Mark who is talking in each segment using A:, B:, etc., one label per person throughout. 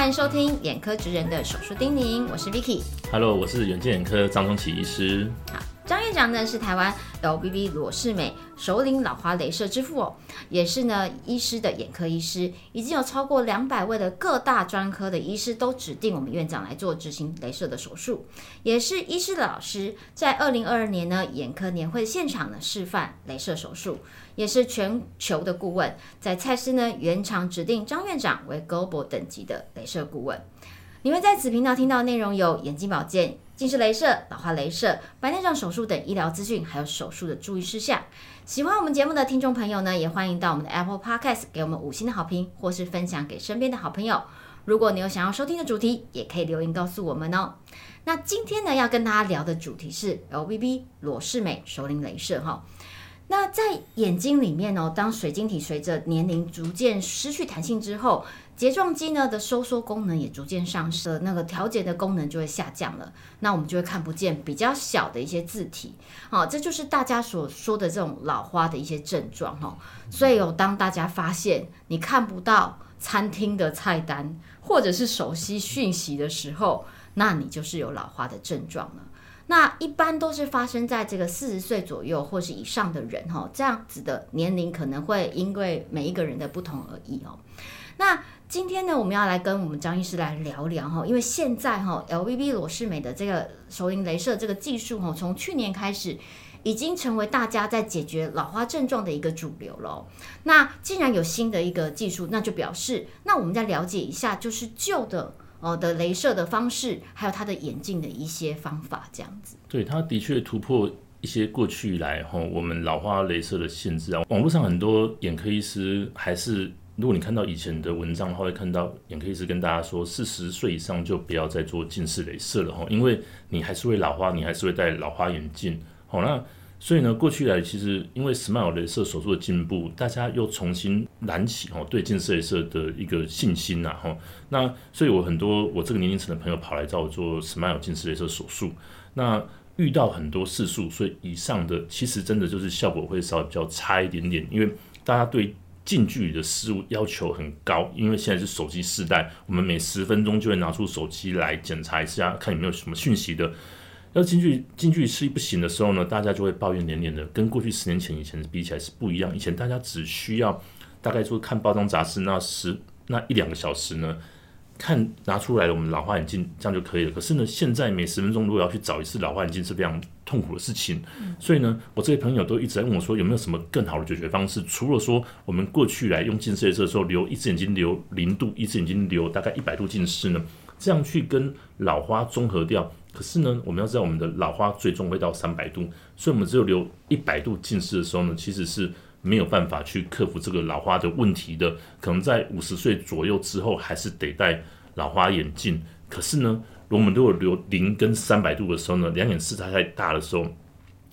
A: 欢迎收听眼科职人的手术叮咛，我是 Vicky。
B: Hello，我是远见眼科张宗奇医师。
A: 好，张院长呢是台湾 LBB 罗世美首领老花镭射之父哦，也是呢医师的眼科医师，已经有超过两百位的各大专科的医师都指定我们院长来做执行镭射的手术，也是医师的老师，在二零二二年呢眼科年会现场呢示范镭射手术，也是全球的顾问，在蔡司呢原厂指定张院长为 Global 等级的镭射顾问。你会在此频道听到内容有眼睛保健、近视雷射、老花镭射、白内障手术等医疗资讯，还有手术的注意事项。喜欢我们节目的听众朋友呢，也欢迎到我们的 Apple Podcast 给我们五星的好评，或是分享给身边的好朋友。如果你有想要收听的主题，也可以留言告诉我们哦。那今天呢，要跟大家聊的主题是 LVB 裸视美首领镭射哈。那在眼睛里面哦，当水晶体随着年龄逐渐失去弹性之后，睫状肌呢的收缩功能也逐渐上升，那个调节的功能就会下降了。那我们就会看不见比较小的一些字体，好，这就是大家所说的这种老花的一些症状哈。所以哦，当大家发现你看不到餐厅的菜单或者是手机讯息的时候，那你就是有老花的症状了。那一般都是发生在这个四十岁左右或是以上的人哈，这样子的年龄可能会因为每一个人的不同而异哦。那今天呢，我们要来跟我们张医师来聊聊哈，因为现在哈，LVB 裸视美的这个首领镭射这个技术哈，从去年开始已经成为大家在解决老花症状的一个主流了。那既然有新的一个技术，那就表示那我们再了解一下，就是旧的。哦的镭射的方式，还有它的眼镜的一些方法，这样子。
B: 对，它的确突破一些过去以来哈我们老花镭射的限制啊。网络上很多眼科医师还是，如果你看到以前的文章的话，会看到眼科医师跟大家说，四十岁以上就不要再做近视镭射了哈，因为你还是会老花，你还是会戴老花眼镜。好，那。所以呢，过去来其实因为 Smile 镭射手术的进步，大家又重新燃起哦对近视镭射的一个信心呐哈。那所以我很多我这个年龄层的朋友跑来找我做 Smile 近视镭射手术，那遇到很多次数，所以以上的其实真的就是效果会稍微比较差一点点，因为大家对近距离的事物要求很高，因为现在是手机时代，我们每十分钟就会拿出手机来检查一下，看有没有什么讯息的。要近距近距离视力不行的时候呢，大家就会抱怨连连的，跟过去十年前以前比起来是不一样。以前大家只需要大概说看包装杂志那十那一两个小时呢，看拿出来我们老花眼镜这样就可以了。可是呢，现在每十分钟如果要去找一次老花眼镜是非常痛苦的事情。所以呢，我这些朋友都一直在问我说，有没有什么更好的解决方式？除了说我们过去来用近视雷射的时候留一只眼睛留零度，一只眼睛留大概一百度近视呢，这样去跟老花综合掉。可是呢，我们要知道我们的老花最终会到三百度，所以我们只有留一百度近视的时候呢，其实是没有办法去克服这个老花的问题的。可能在五十岁左右之后，还是得戴老花眼镜。可是呢，我们如果留零跟三百度的时候呢，两眼视差太大的时候，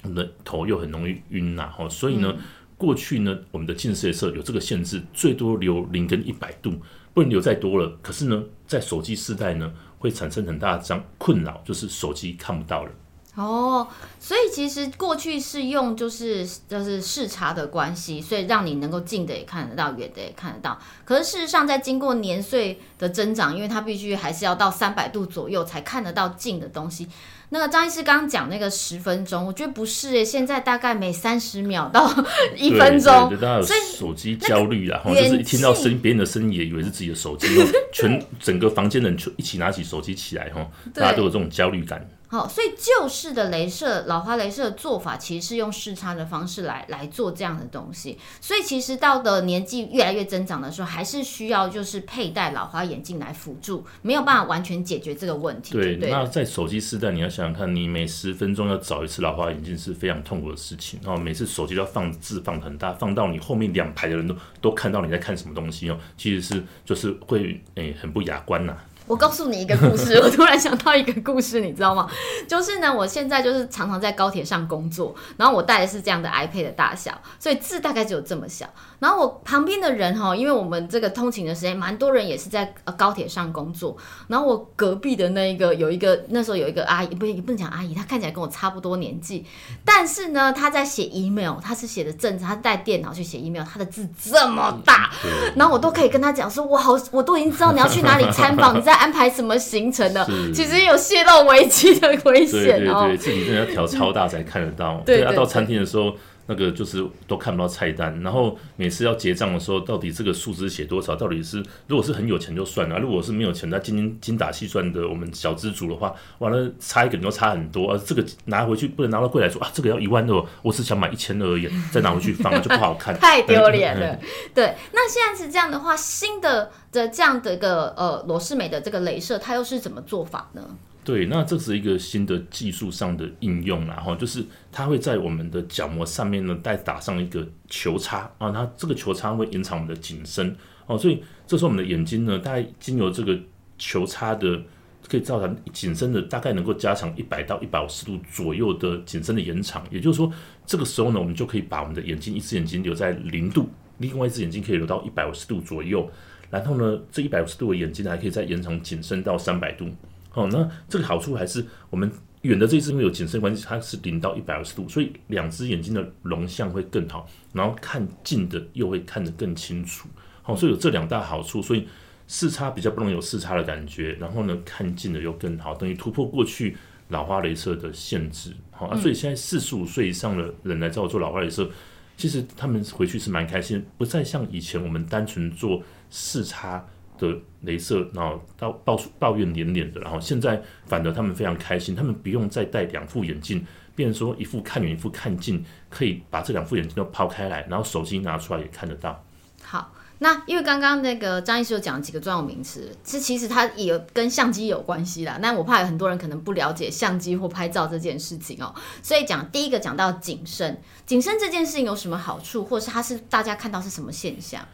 B: 我们的头又很容易晕呐。哈，所以呢，过去呢，我们的近视色有这个限制，最多留零跟一百度，不能留再多了。可是呢，在手机时代呢。会产生很大的这样困扰，就是手机看不到了。
A: 哦，所以其实过去是用就是就是视察的关系，所以让你能够近的也看得到，远的也看得到。可是事实上，在经过年岁的增长，因为它必须还是要到三百度左右才看得到近的东西。那个张医师刚刚讲那个十分钟，我觉得不是诶，现在大概每三十秒到一分钟，
B: 所以手机焦虑啦，就是一听到声别人的声音也以为是自己的手机，全整个房间的人就一起拿起手机起来哈，大家都有这种焦虑感。
A: 好，所以旧式的镭射老花镭射的做法，其实是用视差的方式来来做这样的东西。所以其实到的年纪越来越增长的时候，还是需要就是佩戴老花眼镜来辅助，没有办法完全解决这个问题。对，
B: 那在手机时代，你要想想看，你每十分钟要找一次老花眼镜是非常痛苦的事情。然后每次手机都要放字放很大，放到你后面两排的人都都看到你在看什么东西哦，其实是就是会诶很不雅观呐。
A: 我告诉你一个故事，我突然想到一个故事，你知道吗？就是呢，我现在就是常常在高铁上工作，然后我带的是这样的 iPad 的大小，所以字大概只有这么小。然后我旁边的人哈，因为我们这个通勤的时间，蛮多人也是在呃高铁上工作。然后我隔壁的那一个有一个那时候有一个阿姨，不不能讲阿姨，她看起来跟我差不多年纪，但是呢，她在写 email，她是写的正常，她带电脑去写 email，她的字这么大，然后我都可以跟她讲说，我好，我都已经知道你要去哪里参访，你在安排什么行程的，其实有泄露危机的危险
B: 哦。对对对，自己真的要调超大才看得到，对，要到餐厅的时候。那个就是都看不到菜单，然后每次要结账的时候，到底这个数字写多少？到底是如果是很有钱就算了，如果是没有钱，那精精精打细算的我们小资主的话，完了差一个都差很多啊！这个拿回去不能拿到柜台说啊，这个要一万二，我只想买一千二而已，再拿回去放就不好看，
A: 太丢脸了。对，那现在是这样的话，新的的这样的一个呃罗氏美的这个镭射，它又是怎么做法呢？
B: 对，那这是一个新的技术上的应用，然后就是它会在我们的角膜上面呢，再打上一个球叉啊，它这个球叉会延长我们的景深哦，所以这时候我们的眼睛呢，大概经由这个球叉的，可以造成景深的大概能够加长一百到一百五十度左右的景深的延长，也就是说，这个时候呢，我们就可以把我们的眼睛一只眼睛留在零度，另外一只眼睛可以留到一百五十度左右，然后呢，这一百五十度的眼睛还可以再延长景深到三百度。哦，那这个好处还是我们远的这一只因为有景深关系，它是零到一百二十度，所以两只眼睛的容像会更好，然后看近的又会看得更清楚。好，所以有这两大好处，所以视差比较不能有视差的感觉，然后呢看近的又更好，等于突破过去老花镭射的限制。好啊，所以现在四十五岁以上的人来找我做老花镭射，其实他们回去是蛮开心，不再像以前我们单纯做视差。的镭射，然后到抱抱怨连连的，然后现在反而他们非常开心，他们不用再戴两副眼镜，变成说一副看远，一副看近，可以把这两副眼镜都抛开来，然后手机拿出来也看得到。
A: 好，那因为刚刚那个张医师有讲几个专有名词，这其实它也跟相机有关系啦。那我怕有很多人可能不了解相机或拍照这件事情哦，所以讲第一个讲到景深，景深这件事情有什么好处，或是它是大家看到是什么现象？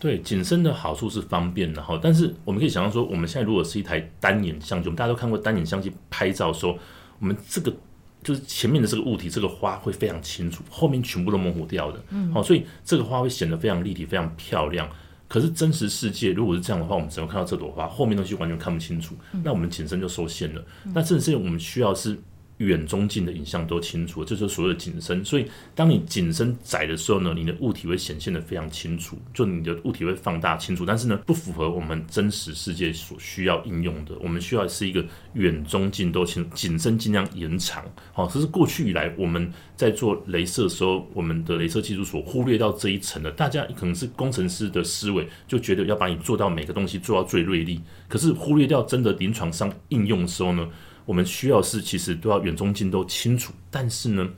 B: 对景深的好处是方便，然后但是我们可以想象说，我们现在如果是一台单眼相机，我们大家都看过单眼相机拍照，说我们这个就是前面的这个物体，这个花会非常清楚，后面全部都模糊掉的，嗯，好，所以这个花会显得非常立体、非常漂亮。可是真实世界如果是这样的话，我们只能看到这朵花，后面东西完全看不清楚，那我们景深就受限了。那真实我们需要是。远中近的影像都清楚，这就是所谓的景深。所以，当你景深窄的时候呢，你的物体会显现的非常清楚，就你的物体会放大清楚。但是呢，不符合我们真实世界所需要应用的。我们需要是一个远中近都清，景深尽量延长。好，这是过去以来我们在做镭射的时候，我们的镭射技术所忽略到这一层的。大家可能是工程师的思维，就觉得要把你做到每个东西做到最锐利，可是忽略掉真的临床上应用的时候呢？我们需要是其实都要远中近都清楚，但是呢，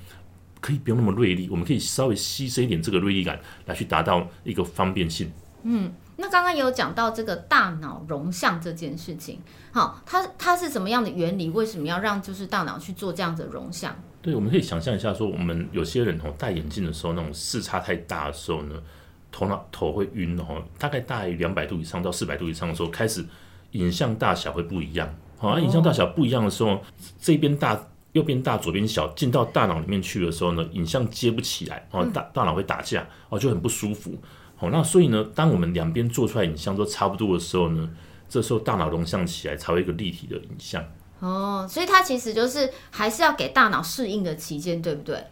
B: 可以不用那么锐利，我们可以稍微牺牲一点这个锐利感，来去达到一个方便性。
A: 嗯，那刚刚有讲到这个大脑容像这件事情，好，它它是什么样的原理？为什么要让就是大脑去做这样的容像？
B: 对，我们可以想象一下，说我们有些人哦戴眼镜的时候，那种视差太大的时候呢，头脑头会晕哦，大概大于两百度以上到四百度以上的时候，开始影像大小会不一样。好，影像大小不一样的时候，这边大，右边大，左边小，进到大脑里面去的时候呢，影像接不起来，哦，大大脑会打架，哦，就很不舒服。好，那所以呢，当我们两边做出来影像都差不多的时候呢，这时候大脑容像起来才会一个立体的影像。
A: 哦，所以它其实就是还是要给大脑适应的期间，对不对？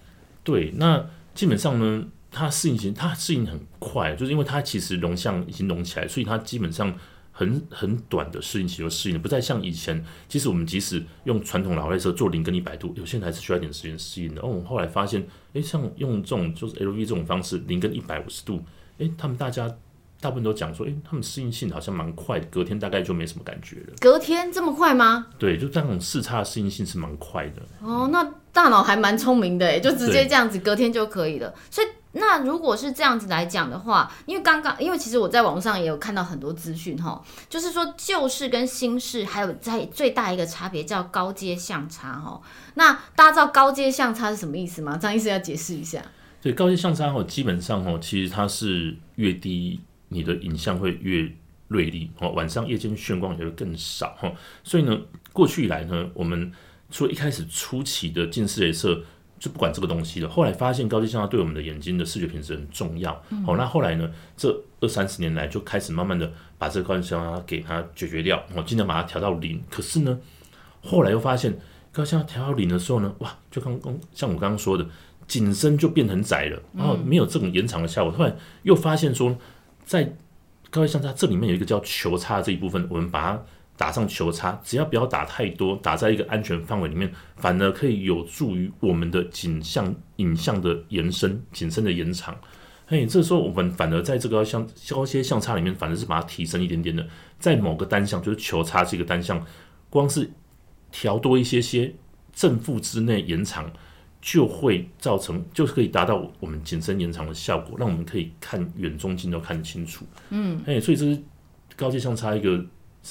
B: 对，那基本上呢，它适应期它适应很快，就是因为它其实容像已经融起来，所以它基本上。很很短的适应期就适应了，不再像以前。其实我们即使用传统老外车做零跟一百度，有些人还是需要一点时间适应的。哦，我们后来发现，哎，像用这种就是 LV 这种方式，零跟一百五十度，哎，他们大家大部分都讲说，诶，他们适应性好像蛮快的，隔天大概就没什么感觉了。
A: 隔天这么快吗？
B: 对，就这种视差适应性是蛮快的。
A: 哦，那大脑还蛮聪明的，诶，就直接这样子，隔天就可以了。所以。那如果是这样子来讲的话，因为刚刚，因为其实我在网络上也有看到很多资讯哈，就是说旧式跟新式还有在最大一个差别叫高阶相差哈。那大家知道高阶相差是什么意思吗？张医师要解释一下。
B: 对，高阶相差哦，基本上哦，其实它是越低，你的影像会越锐利哦，晚上夜间眩光也会更少哈。所以呢，过去以来呢，我们除了一开始初期的近视雷射就不管这个东西了，后来发现高阶相差对我们的眼睛的视觉品质很重要。好，那后来呢，这二三十年来就开始慢慢的把这个高阶相差给它解决掉，我尽量把它调到零。可是呢，后来又发现高阶相差调到零的时候呢，哇，就刚刚像我刚刚说的。景深就变很窄了，然后没有这种延长的效果。突然又发现说，在高位相差这里面有一个叫球差这一部分，我们把它打上球差，只要不要打太多，打在一个安全范围里面，反而可以有助于我们的景象影像的延伸、景深的延长。嘿，这时候我们反而在这个相高些相差里面，反而是把它提升一点点的，在某个单项，就是球差这个单项，光是调多一些些正负之内延长。就会造成，就是可以达到我们景深延长的效果，让我们可以看远中近都看得清楚。嗯，哎，所以这是高阶相差一个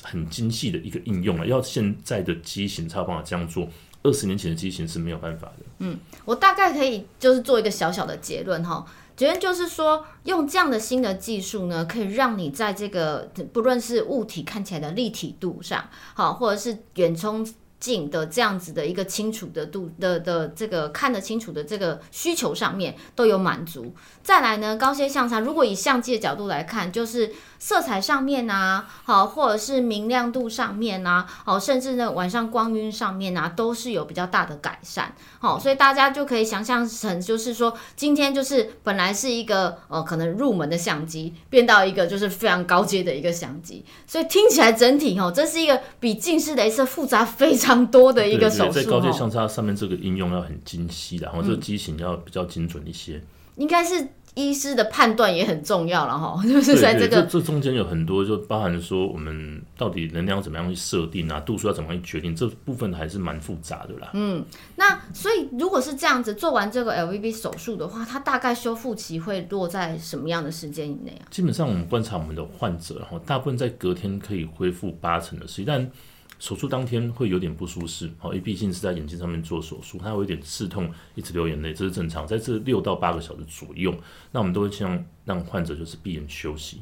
B: 很精细的一个应用了。要现在的机型才有办法这样做，二十年前的机型是没有办法的。
A: 嗯，我大概可以就是做一个小小的结论哈，结论就是说，用这样的新的技术呢，可以让你在这个不论是物体看起来的立体度上，好，或者是远冲。近的这样子的一个清楚的度的的这个看得清楚的这个需求上面都有满足。再来呢，高阶相差，如果以相机的角度来看，就是色彩上面啊，好，或者是明亮度上面啊，好，甚至呢晚上光晕上面啊，都是有比较大的改善。好，所以大家就可以想象成，就是说今天就是本来是一个呃可能入门的相机，变到一个就是非常高阶的一个相机。所以听起来整体哦，这是一个比近视雷射复杂非常多的一个手术。
B: 在高阶相差上面，这个应用要很精细的，然后这个机型要比较精准一些。
A: 应该是。医师的判断也很重要了哈，就是在这个
B: 这中间有很多，就包含说我们到底能量怎么样去设定啊，度数要怎么样去决定，这部分还是蛮复杂的啦。
A: 嗯，那所以如果是这样子做完这个 LVB 手术的话，它大概修复期会落在什么样的时间以内啊？
B: 基本上我们观察我们的患者，然后大部分在隔天可以恢复八成的时间，但手术当天会有点不舒适，好，因为毕竟是在眼睛上面做手术，它会有点刺痛，一直流眼泪，这是正常。在这六到八个小时左右，那我们都会尽量让患者就是闭眼休息。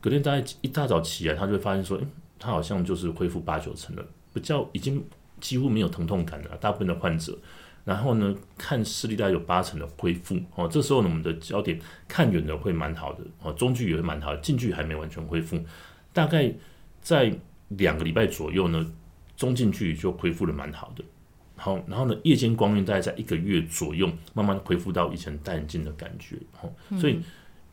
B: 隔天大概一大早起来，他就会发现说，诶，他好像就是恢复八九成了，比较已经几乎没有疼痛感了。大部分的患者，然后呢，看视力大概有八成的恢复，哦，这时候呢，我们的焦点看远的会蛮好的，哦，中距也会蛮好的，近距还没完全恢复，大概在两个礼拜左右呢。中近距离就恢复的蛮好的，好，然后呢，夜间光晕大概在一个月左右，慢慢恢复到以前戴眼镜的感觉，好，所以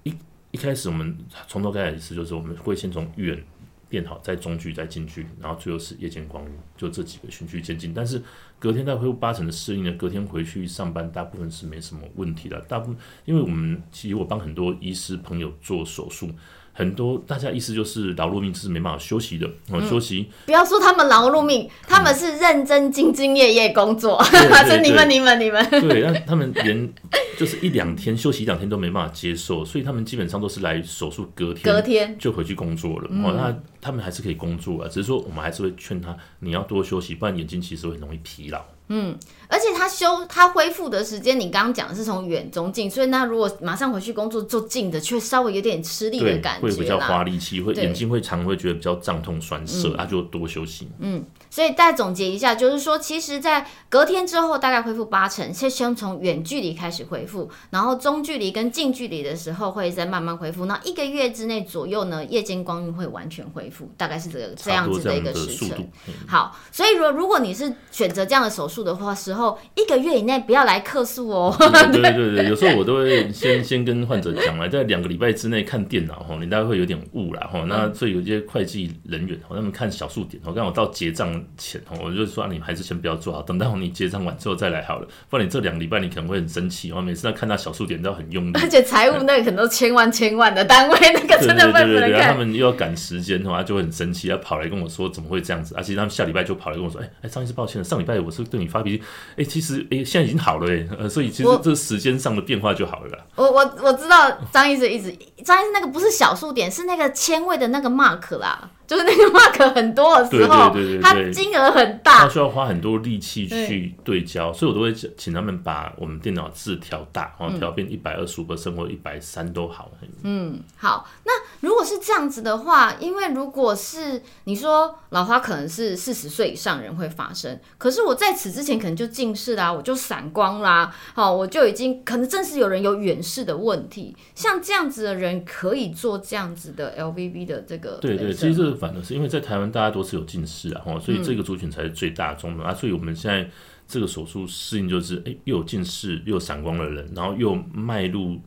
B: 一一开始我们从头开始是，就是我们会先从远变好，再中距，再近距，然后最后是夜间光晕，就这几个循序渐进。但是隔天再恢复八成的适应呢，隔天回去上班，大部分是没什么问题的。大部分因为我们其实我帮很多医师朋友做手术。很多大家意思就是劳碌命是没办法休息的，哦，休息。
A: 不要说他们劳碌命，他们是认真兢兢业业工作，
B: 是
A: 你们你们你们。
B: 对，那他们连 就是一两天休息一两天都没办法接受，所以他们基本上都是来手术隔天
A: 隔天
B: 就回去工作了。哦，那他们还是可以工作啊，只是说我们还是会劝他你要多休息，不然眼睛其实会很容易疲劳。
A: 嗯，而且他修他恢复的时间，你刚刚讲的是从远中近，所以那如果马上回去工作做近的，却稍微有点吃力的感觉，
B: 会比较花力气，会眼睛会常会觉得比较胀痛酸涩，那就多休息。
A: 嗯，所以再总结一下，就是说，其实，在隔天之后大概恢复八成，先先从远距离开始恢复，然后中距离跟近距离的时候会再慢慢恢复，那一个月之内左右呢，夜间光晕会完全恢复，大概是这个这样子的一个时程。好，所以如如果你是选择这样的手术。的话时候，一个月以内不要来客诉哦。
B: 对对对，有时候我都会先先跟患者讲了，在两个礼拜之内看电脑哈，你大概会有点误了哈。那所以有些会计人员哈，他们看小数点，我刚好到结账钱哦，我就说你还是先不要做好，等到你结账完之后再来好了。不然你这两个礼拜你可能会很生气，哦每次看到小数点都要很用力。
A: 而且财务那个可能都千万千万的单位，那个真的不能看。
B: 他们又要赶时间的话，就会很生气，他跑来跟我说怎么会这样子？而且他们下礼拜就跑来跟我说，哎哎，张医师抱歉了，上礼拜我是对你。发脾气，哎，其实哎，现在已经好了哎，呃，所以其实这时间上的变化就好了。
A: 我我我知道张医生一直张医生那个不是小数点，是那个千位的那个 mark 啦，就是那个 mark 很多的时候，
B: 对对对对，
A: 它金额很大，
B: 它需要花很多力气去对。焦，所以我都会请他们把我们电脑字调大，然后调变一百二十五个升或一百三都好。
A: 嗯，好，那如果是这样子的话，因为如果是你说老花可能是四十岁以上人会发生，可是我在此之前可能就近视啦，我就散光啦，好，我就已经可能正是有人有远视的问题，像这样子的人可以做这样子的 LVB 的这个
B: 对对，其实这个反而是因为在台湾大家都是有近视啊，哦，所以这个族群才是最大宗的、啊，所以我们现在这个手术适应就是，哎、又有近视又有散光的人，然后又迈入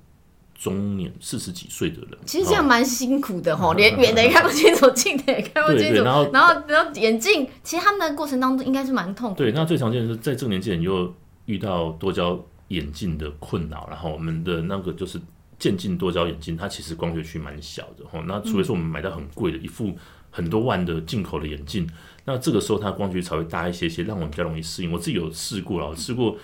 B: 中年四十几岁的人，
A: 其实这样
B: 哦
A: 蛮辛苦的吼，连远的也看不清楚，近的也看不清楚，
B: 然后
A: 然后然后眼镜，其实他们的过程当中应该是蛮痛。
B: 对，那最常见的是在这个年纪人又遇到多焦眼镜的困扰，然后我们的那个就是渐进多焦眼镜，它其实光学区蛮小的吼。那除非说我们买到很贵的一副很多万的进口的眼镜，那这个时候它光学才会大一些些，让我们比较容易适应。我自己有试过了，试过。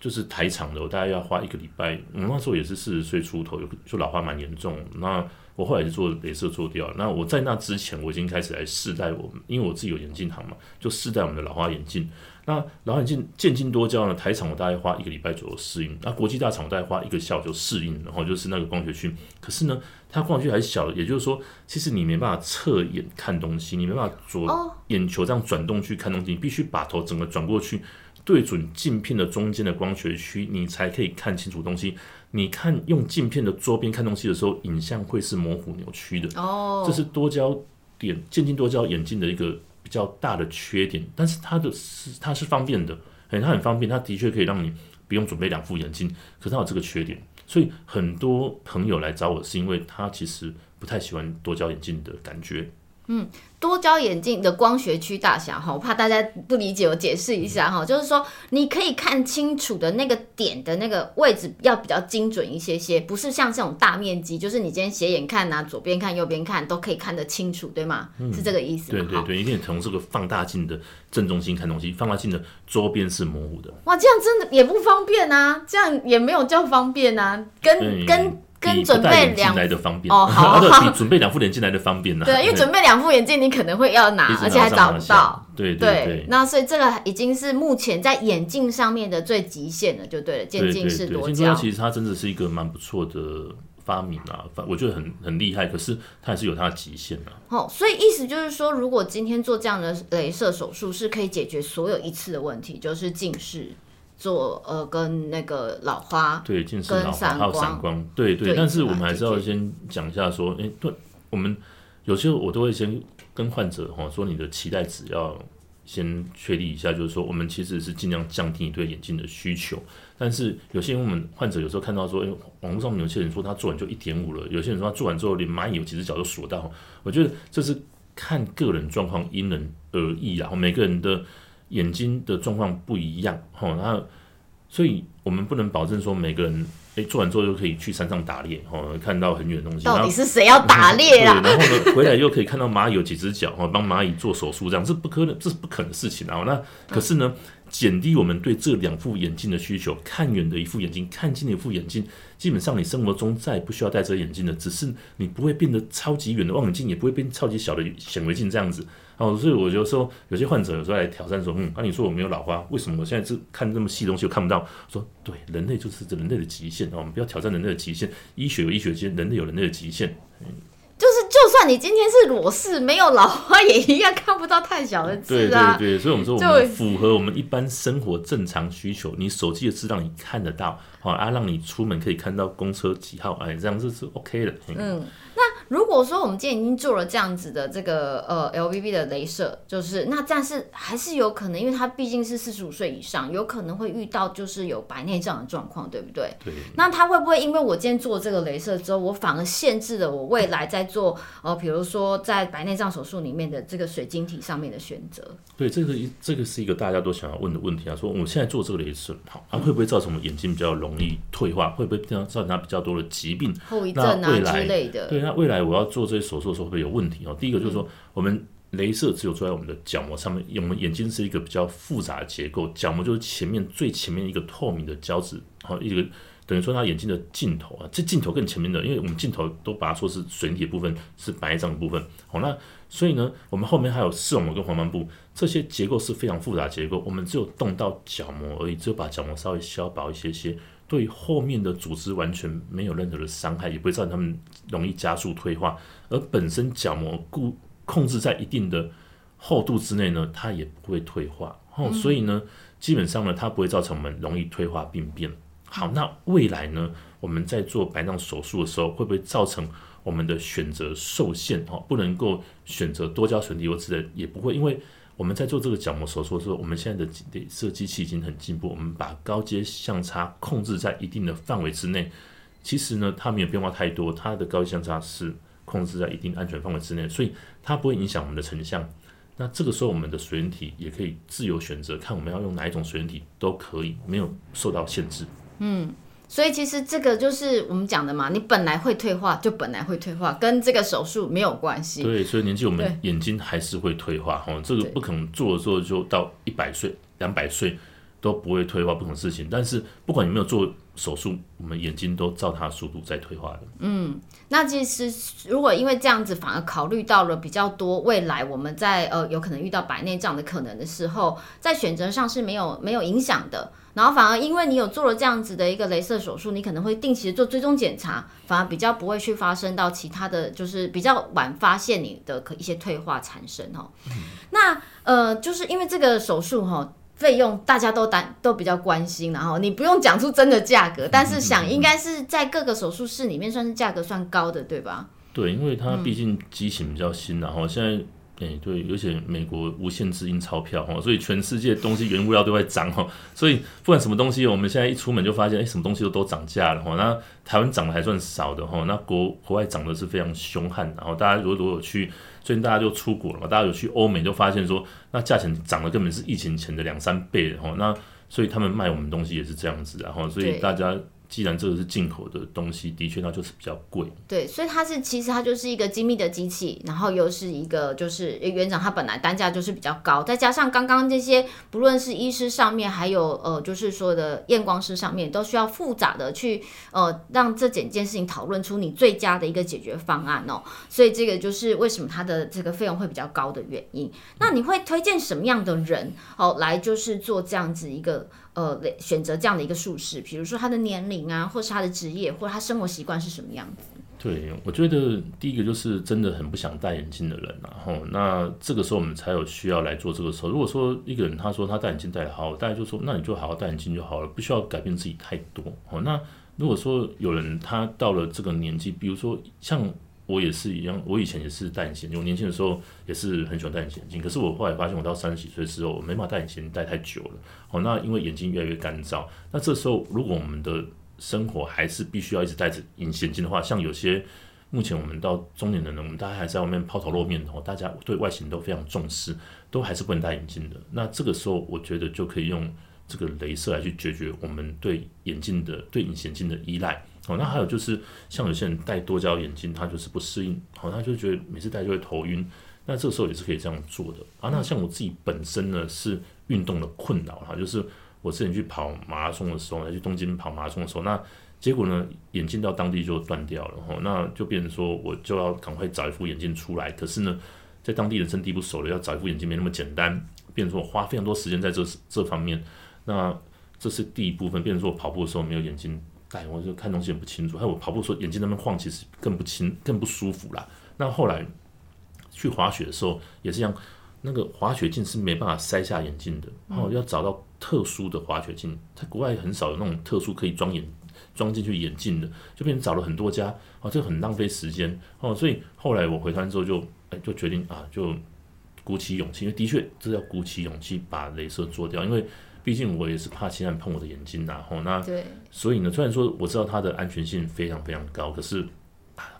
B: 就是台场的，我大概要花一个礼拜。我那时候也是四十岁出头，就老花蛮严重。那我后来就做镭射做掉。那我在那之前，我已经开始来试戴我们，因为我自己有眼镜行嘛，就试戴我们的老花眼镜。那老花眼镜渐进多焦呢，台场我大概花一个礼拜左右适应，那国际大厂我大概花一个下午就适应，然后就是那个光学区。可是呢，它光学区还是小的，也就是说，其实你没办法侧眼看东西，你没办法左
A: 哦
B: 眼球这样转动去看东西，你必须把头整个转过去。对准镜片的中间的光学区，你才可以看清楚东西。你看用镜片的周边看东西的时候，影像会是模糊扭曲的。
A: 哦，
B: 这是多焦点渐进多焦眼镜的一个比较大的缺点，但是它的是它是方便的，哎，它很方便，它的确可以让你不用准备两副眼镜，可是它有这个缺点，所以很多朋友来找我是因为他其实不太喜欢多焦眼镜的感觉。
A: 多焦眼镜的光学区大小哈，我怕大家不理解，我解释一下哈，就是说你可以看清楚的那个点的那个位置要比较精准一些些，不是像这种大面积，就是你今天斜眼看呐、左边看、右边看都可以看得清楚，对吗？是这个意思吗？好
B: 对对对，一定从这个放大镜的正中心看东西，放大镜的周边是模糊的，
A: 哇，这样真的也不方便啊，这样也没有叫方便啊，跟
B: 嗯
A: 跟跟
B: 比
A: 准备两
B: 来的方便
A: 哦 好
B: 比准备两副眼镜来的方便呢、
A: 对，因为准备两副眼镜你可能会要拿而且还找不到。
B: 对
A: 对，
B: 对。
A: 那所以这个已经是目前在眼镜上面的最极限了，就对了，渐进式多焦
B: 进。其实它真的是一个蛮不错的发明啊，反我觉得很很厉害，可是它还是有它的极限啊。
A: 哦，所以意思就是说，如果今天做这样的镭射手术，是可以解决所有一次的问题，就是近视、做呃跟那个老花。
B: 对，近视、老花还有
A: 散光，
B: 对对。
A: 对
B: 但是我们还是要先讲一下说，哎、对，我们有些我都会先跟患者哈说，你的期待值要先确立一下，就是说我们其实是尽量降低你对眼镜的需求。但是有些我们患者有时候看到说，哎、网络上面有些人说他做完就一点五了，有些人说他做完之后连蚂蚁有几只脚都数到。我觉得这是看个人状况，因人而异，然后每个人的眼睛的状况不一样，哈，然后所以我们不能保证说每个人诶做完之后就可以去山上打猎，哦，看到很远的东西，
A: 到底是谁要打猎
B: 对，
A: 啊？
B: 然后呢回来又可以看到蚂蚁有几只脚，哦，帮蚂蚁做手术，这样这不可能，这是不可能的事情啊。那可是呢，减低我们对这两副眼镜的需求，看远的一副眼镜，看近的一副眼镜，基本上你生活中再也不需要戴这眼镜了，只是你不会变得超级远的望远镜，也不会变超级小的显微镜这样子。哦，所以我就说有些患者有时候来挑战说，嗯，那、你说我没有老花，为什么我现在是看这么细的东西我看不到？说对，人类就是这人类的极限哦，我们不要挑战人类的极限，医学有医学极限，人类有人类的极限。
A: 就是就算你今天是裸视，没有老花也一样看不到太小的
B: 对
A: 字啊。
B: 对对，所以我们说我
A: 就
B: 们符合我们一般生活正常需求，你手机的字让你看得到，好啊，让你出门可以看到公车几号，哎，这样子是 OK 的。嗯，
A: 如果说我们今天已经做了这样子的这个呃 LVB 的镭射，就是那但是还是有可能，因为他毕竟是四十五岁以上，有可能会遇到就是有白内障的状况，对不对？
B: 对。
A: 那他会不会因为我今天做这个镭射之后，我反而限制了我未来在做呃，比如说在白内障手术里面的这个水晶体上面的选择？
B: 对，这个一这个是一个大家都想要问的问题啊，说我现在做这个镭射，好，啊会不会造成我们眼睛比较容易退化？会不会造成它比较多的疾病？
A: 后遗症啊之类的。
B: 对，那未来我要做这些手术的时候会不会有问题哦？第一个就是说，我们镭射只有做在我们的角膜上面，我们眼睛是一个比较复杂的结构，角膜就是前面最前面一个透明的胶质，好一个。等于说，它眼睛的镜头啊，这镜头更前面的，因为我们镜头都把它说是水体的部分，是白障的部分。好，那所以呢，我们后面还有视网膜跟黄斑部，这些结构是非常复杂的结构，我们只有动到角膜而已，只有把角膜稍微削薄一些些，对后面的组织完全没有任何的伤害，也不会造成他们容易加速退化。而本身角膜固控制在一定的厚度之内呢，它也不会退化。哦，所以呢，基本上呢，它不会造成我们容易退化病变。好，那未来呢，我们在做白内手术的时候，会不会造成我们的选择受限？哦，不能够选择多焦水滴或之类，也不会，因为。我们在做这个角膜手术的时候，我们现在的镭射机器已经很进步，我们把高阶相差控制在一定的范围之内。其实呢，它没有变化太多，它的高阶相差是控制在一定安全范围之内，所以它不会影响我们的成像。那这个时候，我们的水源体也可以自由选择，看我们要用哪一种水源体都可以，没有受到限制。
A: 嗯。所以其实这个就是我们讲的嘛，你本来会退化就本来会退化，跟这个手术没有关系。
B: 对，所以年纪我们眼睛还是会退化哦，这个不可能做的时候就到一百岁、两百岁都不会退化，不可能事情。但是不管有没有做手术，我们眼睛都照它的速度在退化的。
A: 嗯，那其实如果因为这样子反而考虑到了比较多未来我们在呃有可能遇到白内障的可能的时候，在选择上是没有没有影响的。然后反而因为你有做了这样子的一个镭射手术，你可能会定期的做追踪检查，反而比较不会去发生到其他的就是比较晚发现你的可一些退化产生哈。那呃，就是因为这个手术哈，费用大家都担都比较关心，然后你不用讲出真的价格，但是想应该是在各个手术室里面算是价格算高的，对吧？
B: 对，因为它毕竟机型比较新，然后现在。哎，对，而且美国无限制印钞票哈，所以全世界东西原物料都在涨哈，所以不管什么东西，我们现在一出门就发现，哎，什么东西都都涨价了哈。那台湾涨的还算少的哈，那国国外涨的是非常凶悍。然后大家如果如果去，最近大家就出国了嘛，大家有去欧美就发现说，那价钱涨的根本是疫情前的两三倍哈。那所以他们卖我们东西也是这样子，然后所以大家。既然这个是进口的东西，的确那就是比较贵。
A: 对，所以它是其实它就是一个精密的机器，然后又是一个就是园长，他本来单价就是比较高，再加上刚刚这些不论是医师上面，还有呃就是说的验光师上面，都需要复杂的去呃让这整件事情讨论出你最佳的一个解决方案哦。所以这个就是为什么它的这个费用会比较高的原因。那你会推荐什么样的人哦来就是做这样子一个？呃，选择这样的一个术士，比如说他的年龄啊，或是他的职业，或者他生活习惯是什么样子？
B: 对，我觉得第一个就是真的很不想戴眼镜的人，然后那这个时候我们才有需要来做这个时候。如果说一个人他说他戴眼镜戴得好，大家就说那你就好好戴眼镜就好了，不需要改变自己太多。哦，那如果说有人他到了这个年纪，比如说像。我也是一样，我以前也是戴眼镜，我年轻的时候也是很喜欢戴隐形眼镜。可是我后来发现，我到三十几岁之后，我没法戴眼镜戴太久了。哦，那因为眼睛越来越干燥，那这时候如果我们的生活还是必须要一直戴着隐形眼镜的话，像有些目前我们到中年的人，我们大家还在外面抛头露面的话，大家对外形都非常重视，都还是不能戴眼镜的。那这个时候，我觉得就可以用这个镭射来去解决我们对眼镜的对隐形镜的依赖。哦，那还有就是，像有些人戴多焦眼镜，他就是不适应，好，他就觉得每次戴就会头晕，那这个时候也是可以这样做的啊。那像我自己本身呢，是运动的困扰哈，就是我之前去跑马拉松的时候，去东京跑马拉松的时候，那结果呢，眼镜到当地就断掉了，哈，那就变成说我就要赶快找一副眼镜出来，可是呢，在当地人生地不熟的，要找一副眼镜没那么简单，变成说花非常多时间在这这方面，那这是第一部分，变成说跑步的时候没有眼镜。戴我就看东西很不清楚，还有我跑步时候眼睛那边晃，其实更不清、更不舒服啦。那后来去滑雪的时候也是一样，那个滑雪镜是没办法塞下眼镜的，然后要找到特殊的滑雪镜，在国外很少有那种特殊可以装眼装进去眼镜的，就变成找了很多家，哦，这很浪费时间哦。所以后来我回台湾之后就哎就决定啊，就鼓起勇气，因为的确这要鼓起勇气把镭射做掉，因为。毕竟我也是怕其他人碰我的眼睛然后那所以呢，虽然说我知道它的安全性非常非常高，可是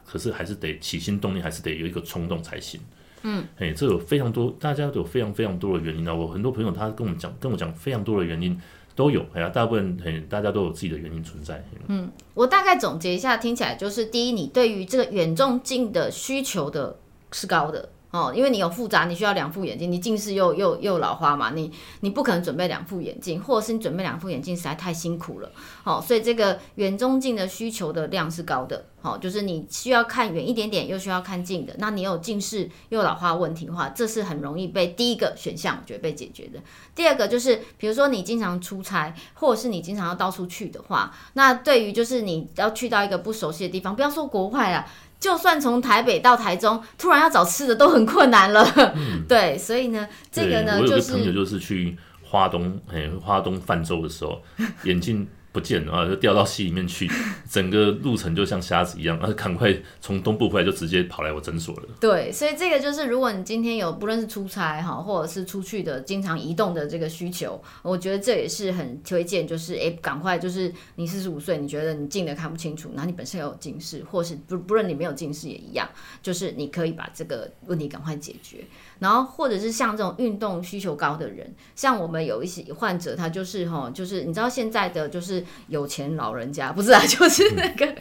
B: 可是还是得起心动念，还是得有一个冲动才行。
A: 嗯，
B: 哎，这有非常多，大家都有非常非常多的原因啊。我很多朋友他跟我们讲，跟我讲非常多的原因都有，哎呀，大部分很大家都有自己的原因存在。
A: 嗯，我大概总结一下，听起来就是第一，你对于这个远重镜的需求的是高的。哦，因为你有复杂，你需要两副眼镜，你近视又又又老花嘛，你你不可能准备两副眼镜，或者是你准备两副眼镜实在太辛苦了，哦，所以这个远中近的需求的量是高的，哦，就是你需要看远一点点，又需要看近的，那你有近视又老花问题的话，这是很容易被第一个选项觉得被解决的。第二个就是，比如说你经常出差，或者是你经常要到处去的话，那对于就是你要去到一个不熟悉的地方，不要说国外啊。就算从台北到台中，突然要找吃的都很困难了。对，所以呢，这个呢，
B: 就是我有个朋友就是去花东，哎，花东泛舟的时候，眼镜。不见了啊，就掉到溪里面去，整个路程就像瞎子一样，啊，赶快从东部回来就直接跑来我诊所了。
A: 对，所以这个就是如果你今天有不论是出差哈，或者是出去的经常移动的这个需求，我觉得这也是很推荐，就是哎，赶快就是你四十五岁，你觉得你近的看不清楚，然后你本身有近视，或是不不论你没有近视也一样，就是你可以把这个问题赶快解决。然后或者是像这种运动需求高的人，像我们有一些患者，他就是哈，就是你知道现在的就是有钱老人家，不是啊，就是那个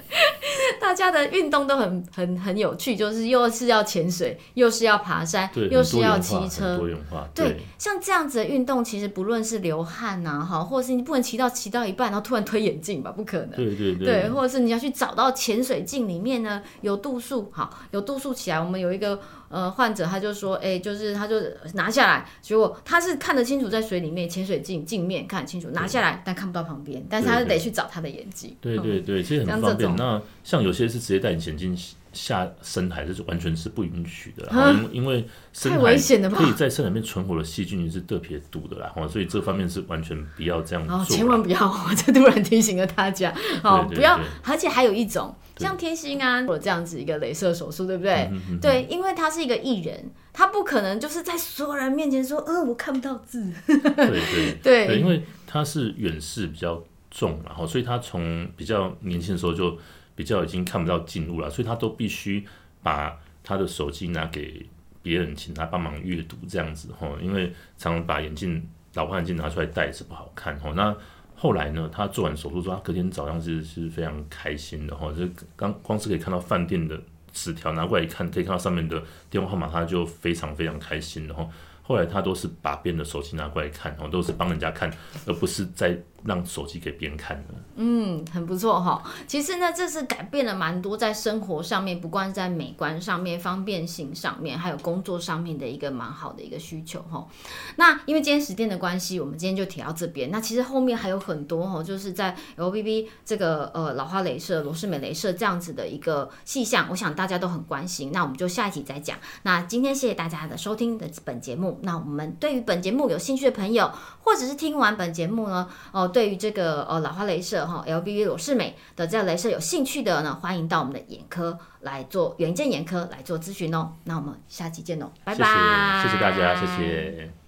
A: 大家的运动都很很很有趣，就是又是要潜水，又是要爬山，又是要骑车，
B: 多元化。
A: 对，像这样子的运动，其实不论是流汗呐，哈，或者是你不能骑到骑到一半，然后突然推眼镜吧，不可能。
B: 对对对。
A: 对，或者是你要去找到潜水镜里面呢有度数，好，有度数起来，我们有一个。呃，患者他就说，哎，就是他就拿下来，结果他是看得清楚在水里面潜水镜镜面看清楚，拿下来但看不到旁边，但是他得去找他的眼睛。
B: 对对对，其实很方便。那像有些是直接戴眼镜下深海，这是完全是不允许的，因为
A: 太危险了吧？
B: 可以在深海里面存活的细菌是特别毒的啦，所以这方面是完全不要这样做。
A: 千万不要！我这突然提醒了大家，哦，不要，而且还有一种。像天心啊，或这样子一个镭射手术，对不对？对，因为他是一个艺人，他不可能就是在所有人面前说，呃，我看不到字。
B: 对对 对，因为他是远视比较重，然后所以他从比较年轻的时候就比较已经看不到近物了，所以他都必须把他的手机拿给别人，请他帮忙阅读这样子哈，因为常常把眼镜老花眼镜拿出来戴是不好看哈。那后来呢，他做完手术之后，他隔天早上是是非常开心的哈，就刚光是可以看到饭店的纸条拿过来一看，可以看到上面的电话号码，他就非常非常开心，然后。后来他都是把别人的手机拿过来看，哦，都是帮人家看，而不是在让手机给别人看的。
A: 嗯，很不错哈。其实呢，这是改变了蛮多在生活上面，不管在美观上面、方便性上面，还有工作上面的一个蛮好的一个需求哈。那因为今天时间的关系，我们今天就提到这边。那其实后面还有很多哈，就是在 L B B 这个呃老花镭射、罗氏美镭射这样子的一个细项，我想大家都很关心。那我们就下一集再讲。那今天谢谢大家的收听的本节目。那我们对于本节目有兴趣的朋友，或者是听完本节目呢，哦，对于这个呃老花镭射哈 L B V 裸视美的这样镭射有兴趣的呢，欢迎到我们的眼科来做远见眼科来做咨询哦。那我们下期见喽，拜拜，
B: 谢谢大家，谢谢。